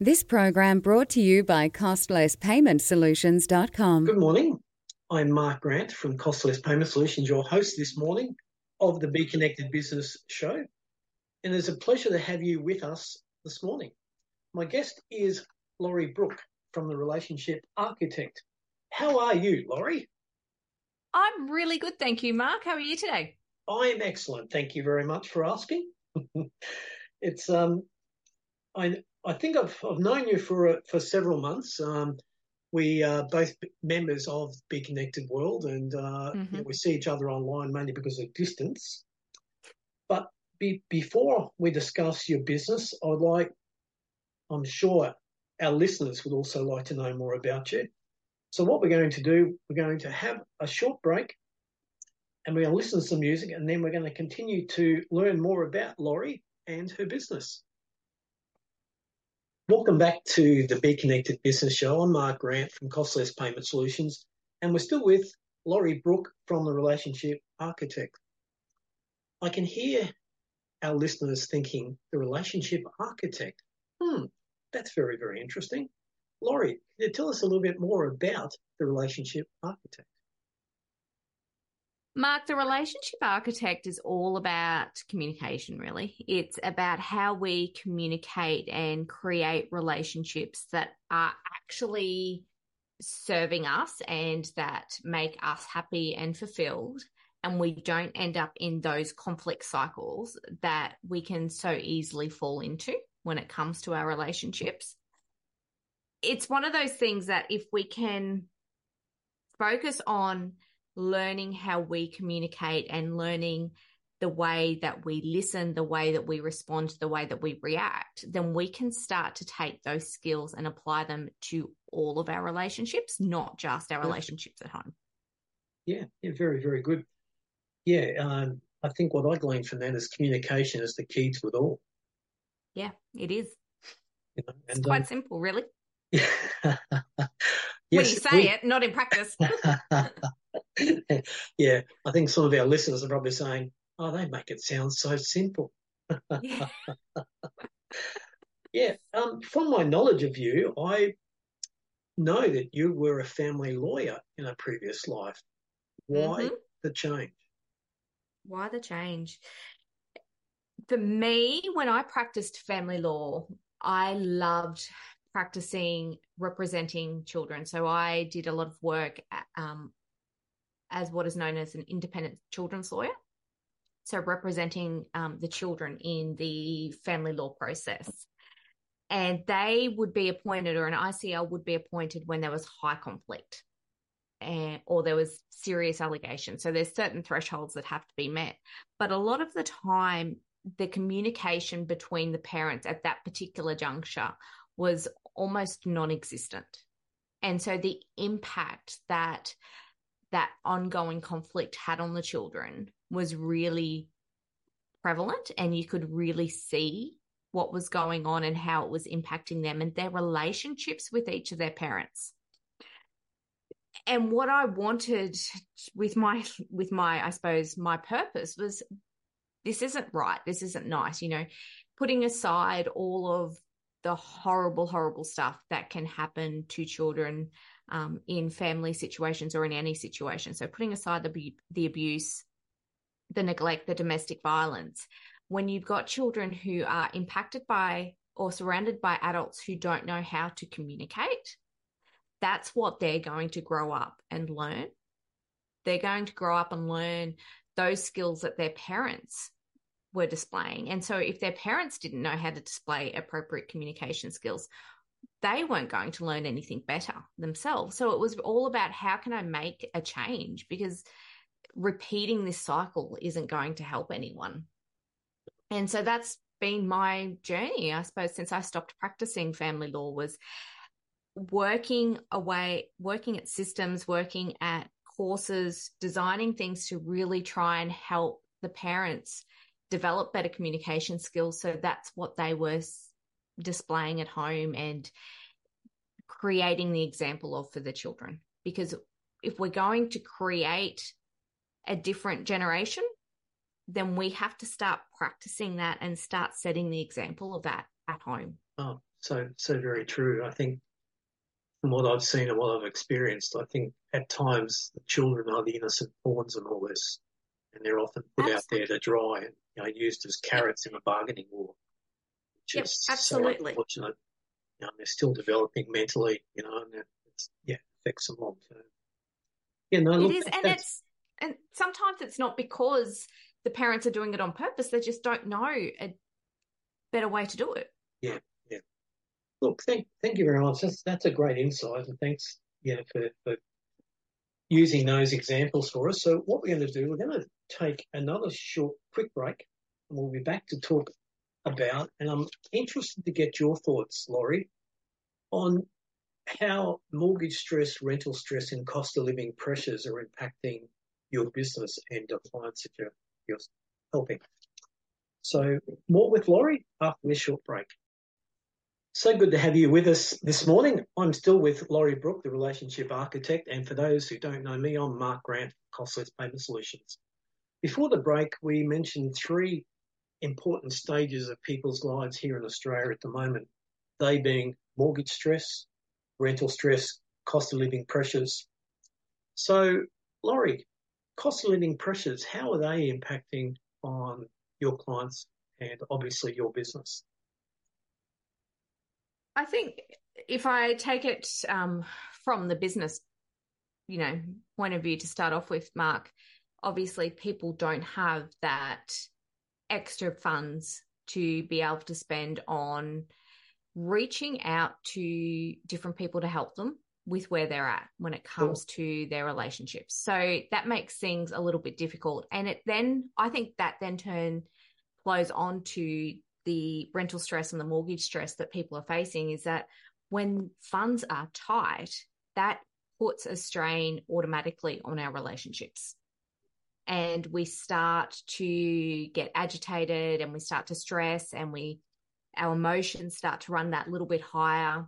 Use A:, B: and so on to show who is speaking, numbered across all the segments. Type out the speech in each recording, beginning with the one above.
A: This program brought to you by CostlessPaymentSolutions.com.
B: Good morning. I'm Mark Grant from Costless Payment Solutions, your host this morning of the Be Connected Business Show. And it's a pleasure to have you with us this morning. My guest is Lorrie Brook from the Relationship Architect. How are you, Lorrie?
C: I'm really good, thank you, Mark. How are you today?
B: I am excellent. Thank you very much for asking. it's um, I I think I've I've known you for for several months. Um, we are both members of Be Connected World, and uh, mm-hmm. you know, we see each other online mainly because of distance. But be, before we discuss your business, I'd like, I'm sure our listeners would also like to know more about you. So what we're going to do, we're going to have a short break and we're going to listen to some music and then we're going to continue to learn more about Lorrie and her business. Welcome back to the Be Connected Business Show. I'm Mark Grant from Costless Payment Solutions, and we're still with Lorrie Brook from the Relationship Architect. I can hear our listeners thinking, the Relationship Architect. Hmm, that's very, very interesting. Lorrie, can you tell us a little bit more about the Relationship Architect?
C: Mark, the relationship architect is all about communication, really. It's about how we communicate and create relationships that are actually serving us and that make us happy and fulfilled. And we don't end up in those conflict cycles that we can so easily fall into when it comes to our relationships. It's one of those things that if we can focus on learning how we communicate and learning the way that we listen, the way that we respond, the way that we react, then we can start to take those skills and apply them to all of our relationships, not just our relationships at home.
B: Yeah, yeah, very, very good. Yeah, um, I think what I gleaned from that is communication is the key to it all.
C: Yeah, it is. You know, and, it's quite um, simple, really.
B: Yeah.
C: yes, when you say we... it, not in practice.
B: yeah, I think some of our listeners are probably saying, "Oh, they make it sound so simple." yeah. yeah. Um, from my knowledge of you, I know that you were a family lawyer in a previous life. Why mm-hmm. the change?
C: Why the change? For me, when I practiced family law, I loved practicing representing children. So I did a lot of work um, as what is known as an independent children's lawyer. So representing um, the children in the family law process. And they would be appointed, or an ICL would be appointed when there was high conflict and, or there was serious allegations. So there's certain thresholds that have to be met. But a lot of the time, the communication between the parents at that particular juncture was almost non existent. And so the impact that that ongoing conflict had on the children was really prevalent and you could really see what was going on and how it was impacting them and their relationships with each of their parents. And what i wanted with my with my i suppose my purpose was this isn't right this isn't nice you know putting aside all of the horrible horrible stuff that can happen to children um, in family situations or in any situation. So putting aside the the abuse, the neglect, the domestic violence, when you've got children who are impacted by or surrounded by adults who don't know how to communicate, that's what they're going to grow up and learn. They're going to grow up and learn those skills that their parents were displaying. And so if their parents didn't know how to display appropriate communication skills, they weren't going to learn anything better themselves. So it was all about how can I make a change because repeating this cycle isn't going to help anyone. And so that's been my journey, I suppose, since I stopped practicing family law was working away, working at systems, working at courses, designing things to really try and help the parents develop better communication skills. So that's what they were displaying at home and creating the example of for the children. Because if we're going to create a different generation, then we have to start practicing that and start setting the example of that at home.
B: Oh, so so very true. I think from what I've seen and what I've experienced, I think at times the children are the innocent pawns in all this, and they're often put absolutely. out there to dry and you know, used as carrots in a bargaining war.
C: Which yep, absolutely.
B: So unfortunate. You know, they're still developing mentally, you know, and it's, yeah, affects them long term.
C: Yeah, no, look, it is, and it's and sometimes it's not because the parents are doing it on purpose; they just don't know a better way to do it.
B: Yeah, yeah. Look, thank thank you very much. That's that's a great insight, and thanks, yeah, for, for using those examples for us. So what we're going to do, we're going to take another short, quick break, and we'll be back to talk about. And I'm interested to get your thoughts, Lorrie, on how mortgage stress, rental stress, and cost of living pressures are impacting your business and the clients that you're, you're helping. So more with Lorrie after this short break. So good to have you with us this morning. I'm still with Lorrie Brook, the relationship architect. And for those who don't know me, I'm Mark Grant, Costless Payment Solutions. Before the break, we mentioned three important stages of people's lives here in Australia at the moment. They being mortgage stress, rental stress, cost of living pressures. So, Lorrie, cost of living pressures, how are they impacting on your clients and obviously your business?
C: I think if I take it um, from the business, you know, point of view to start off with, Mark, obviously people don't have that extra funds to be able to spend on reaching out to different people to help them with where they're at when it comes to their relationships. So that makes things a little bit difficult. And it then, I think that then turn flows on to the rental stress and the mortgage stress that people are facing is that when funds are tight, that puts a strain automatically on our relationships. And we start to get agitated and we start to stress and we our emotions start to run that little bit higher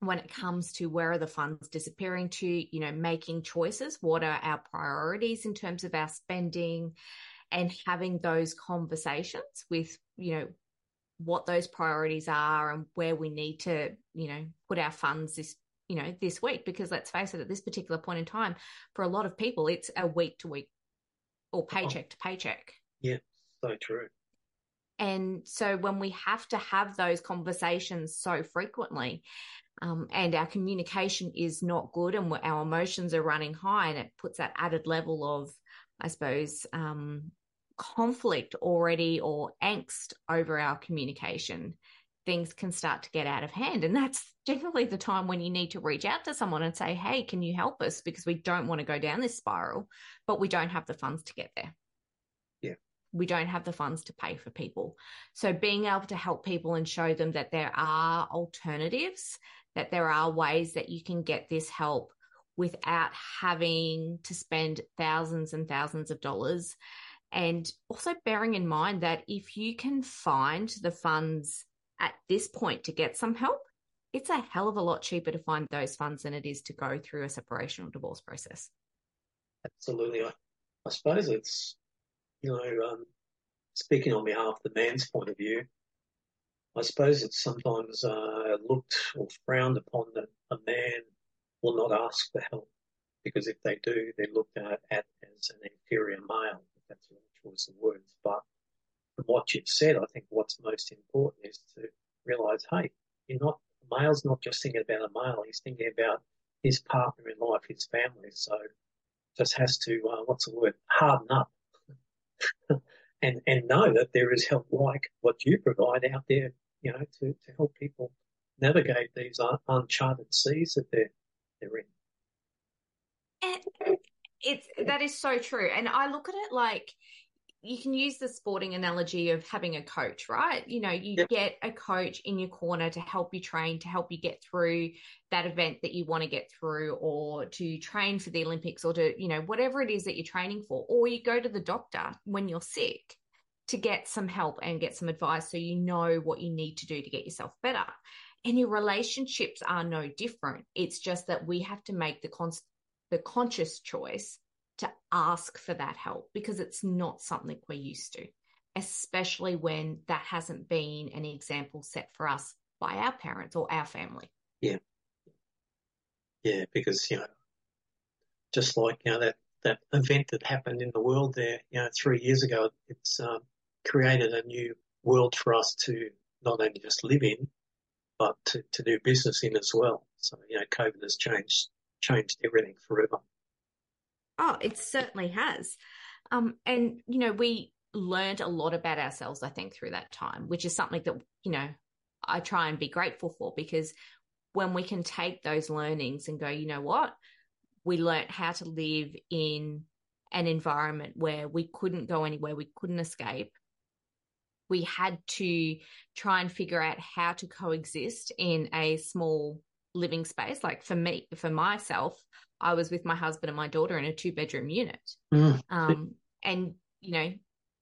C: when it comes to where are the funds disappearing to, you know, making choices. What are our priorities in terms of our spending and having those conversations with, you know, what those priorities are and where we need to, you know, put our funds this, you know, this week. Because let's face it, at this particular point in time, for a lot of people, it's a week to week or paycheck oh. to paycheck.
B: Yeah, so true.
C: And so when we have to have those conversations so frequently, um, and our communication is not good and our emotions are running high, and it puts that added level of, I suppose, um, conflict already or angst over our communication, things can start to get out of hand. And that's generally the time when you need to reach out to someone and say, Hey, can you help us? Because we don't want to go down this spiral, but we don't have the funds to get there Yeah. we don't have the funds to pay for people. So being able to help people and show them that there are alternatives, that there are ways that you can get this help without having to spend thousands and thousands of dollars. And also bearing in mind that if you can find the funds at this point to get some help, it's a hell of a lot cheaper to find those funds than it is to go through a separation or divorce process.
B: Absolutely. I, I suppose it's you know, um, speaking on behalf of the man's point of view, I suppose it's sometimes uh, looked or frowned upon that a man will not ask for help because if they do, they're looked at, at as an inferior male, if that's the choice of words. But from what you've said, I think what's most important realise, hey, you're not, male's not just thinking about a male, he's thinking about his partner in life, his family. So just has to, uh, what's the word, harden up and and know that there is help like what you provide out there, you know, to, to help people navigate these uncharted seas that they're they're in.
C: And it's that is so true, and I look at it like you can use the sporting analogy of having a coach, right? You know, you yep. get a coach in your corner to help you train, to help you get through that event that you want to get through, or to train for the Olympics, or to, you know, whatever it is that you're training for. Or you go to the doctor when you're sick to get some help and get some advice so you know what you need to do to get yourself better. And your relationships are no different. It's just that we have to make the, con- the conscious choice to ask for that help because it's not something we're used to, especially when that hasn't been an example set for us by our parents or our family.
B: Yeah. Yeah, because, you know, just like, you know, that, that event that happened in the world there, you know, three years ago, it's um, created a new world for us to not only just live in, but to, to do business in as well. So, you know, COVID has changed, changed everything forever.
C: Oh, it certainly has. Um, and, you know, we learned a lot about ourselves, I think, through that time, which is something that, you know, I try and be grateful for because when we can take those learnings and go, you know what, we learned how to live in an environment where we couldn't go anywhere, we couldn't escape. We had to try and figure out how to coexist in a small living space. Like for me, for myself, I was with my husband and my daughter in a two bedroom unit. Mm. Um, and, you know,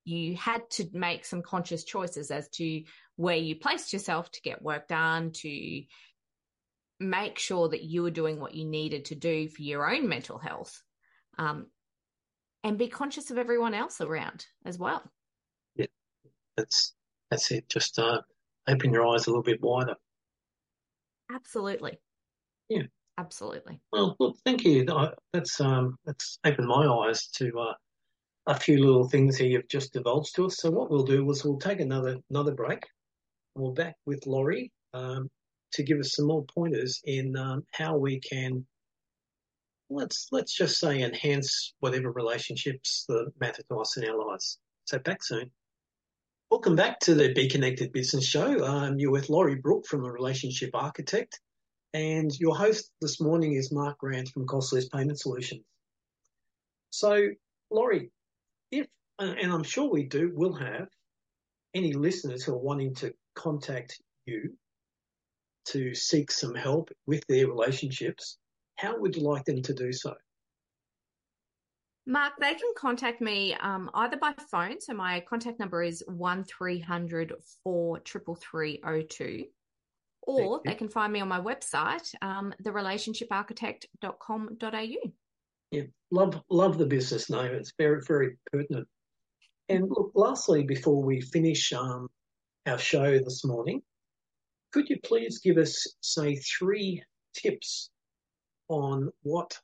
C: you had to make some conscious choices as to where you placed yourself to get work done, to make sure that you were doing what you needed to do for your own mental health. Um, and be conscious of everyone else around as well.
B: Yeah, that's that's it. Just uh, open your eyes a little bit wider.
C: Absolutely.
B: Yeah.
C: Absolutely.
B: Well, look, thank you. That's um, that's opened my eyes to uh, a few little things here you've just divulged to us. So what we'll do is we'll take another another break. We'll back with Lorrie um, to give us some more pointers in um, how we can let's let's just say enhance whatever relationships that matter to us in our lives. So back soon. Welcome back to the Be Connected Business Show. Um, you're with Lorrie Brook from the Relationship Architect. And your host this morning is Mark Grant from Costless Payment Solutions. So, Lorrie, if, and I'm sure we do, will have any listeners who are wanting to contact you to seek some help with their relationships, how would you like them to do so?
C: Mark, they can contact me um, either by phone. So my contact number is 1300 43302 or they can find me on my website, um, therelationshiparchitect.com.au.
B: Yeah, love love the business name. It's very very pertinent. And look, lastly, before we finish um, our show this morning, could you please give us, say, three tips on what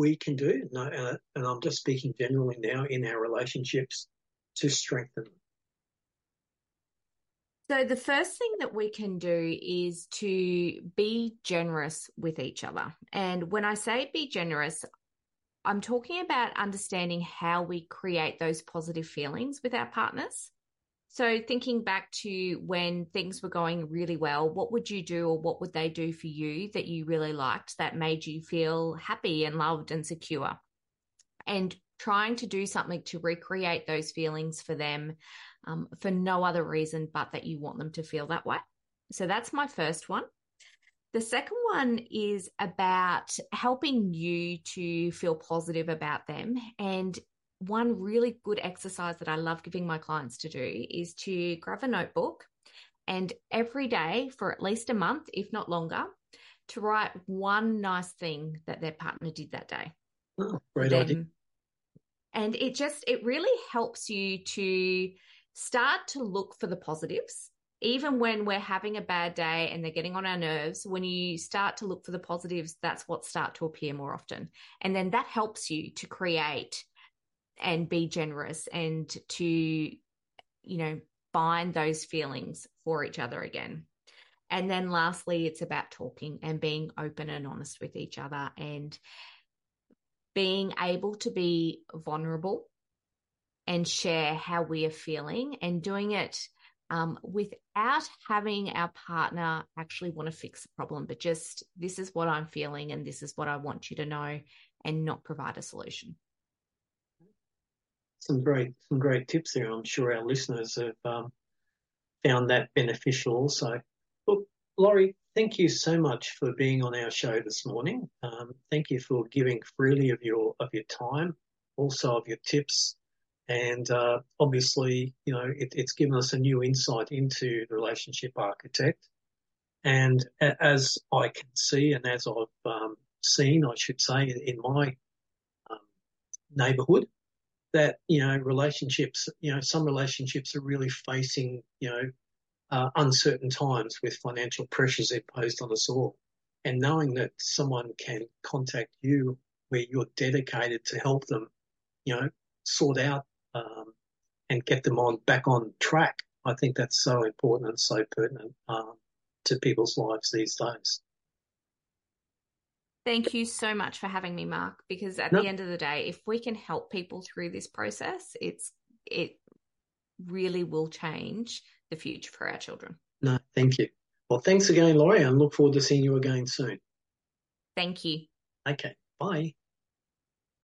B: we can do, and I'm just speaking generally now in our relationships, to strengthen them?
C: So, the first thing that we can do is to be generous with each other. And when I say be generous, I'm talking about understanding how we create those positive feelings with our partners. So, thinking back to when things were going really well, what would you do or what would they do for you that you really liked that made you feel happy and loved and secure? And trying to do something to recreate those feelings for them um, for no other reason but that you want them to feel that way. So that's my first one. The second one is about helping you to feel positive about them. And one really good exercise that I love giving my clients to do is to grab a notebook and every day for at least a month, if not longer, to write one nice thing that their partner did that day.
B: Oh, great idea.
C: And it just, it really helps you to start to look for the positives. Even when we're having a bad day and they're getting on our nerves, when you start to look for the positives, that's what start to appear more often. And then that helps you to create and be generous and to, you know, find those feelings for each other again. And then lastly, it's about talking and being open and honest with each other and being able to be vulnerable and share how we are feeling and doing it um, without having our partner actually want to fix the problem, but just this is what I'm feeling and this is what I want you to know and not provide a solution.
B: Some great, some great tips there. I'm sure our listeners have um, found that beneficial also. Look, Lorrie, thank you so much for being on our show this morning. Um, thank you for giving freely of your of your time, also of your tips and uh, obviously, you know, it, it's given us a new insight into the relationship architect. And as I can see, and as I've um, seen, I should say, in my um, neighbourhood, that you know, relationships, you know, some relationships are really facing, you know, uh, uncertain times with financial pressures imposed on us all. And knowing that someone can contact you where you're dedicated to help them, you know, sort out um, and get them on back on track. I think that's so important and so pertinent um, to people's lives these days.
C: Thank you so much for having me, Mark. Because at no. the end of the day, if we can help people through this process, it's it really will change the future for our children.
B: No, thank you. Well, thanks again, Lorrie, and look forward to seeing you again soon.
C: Thank you.
B: Okay, bye.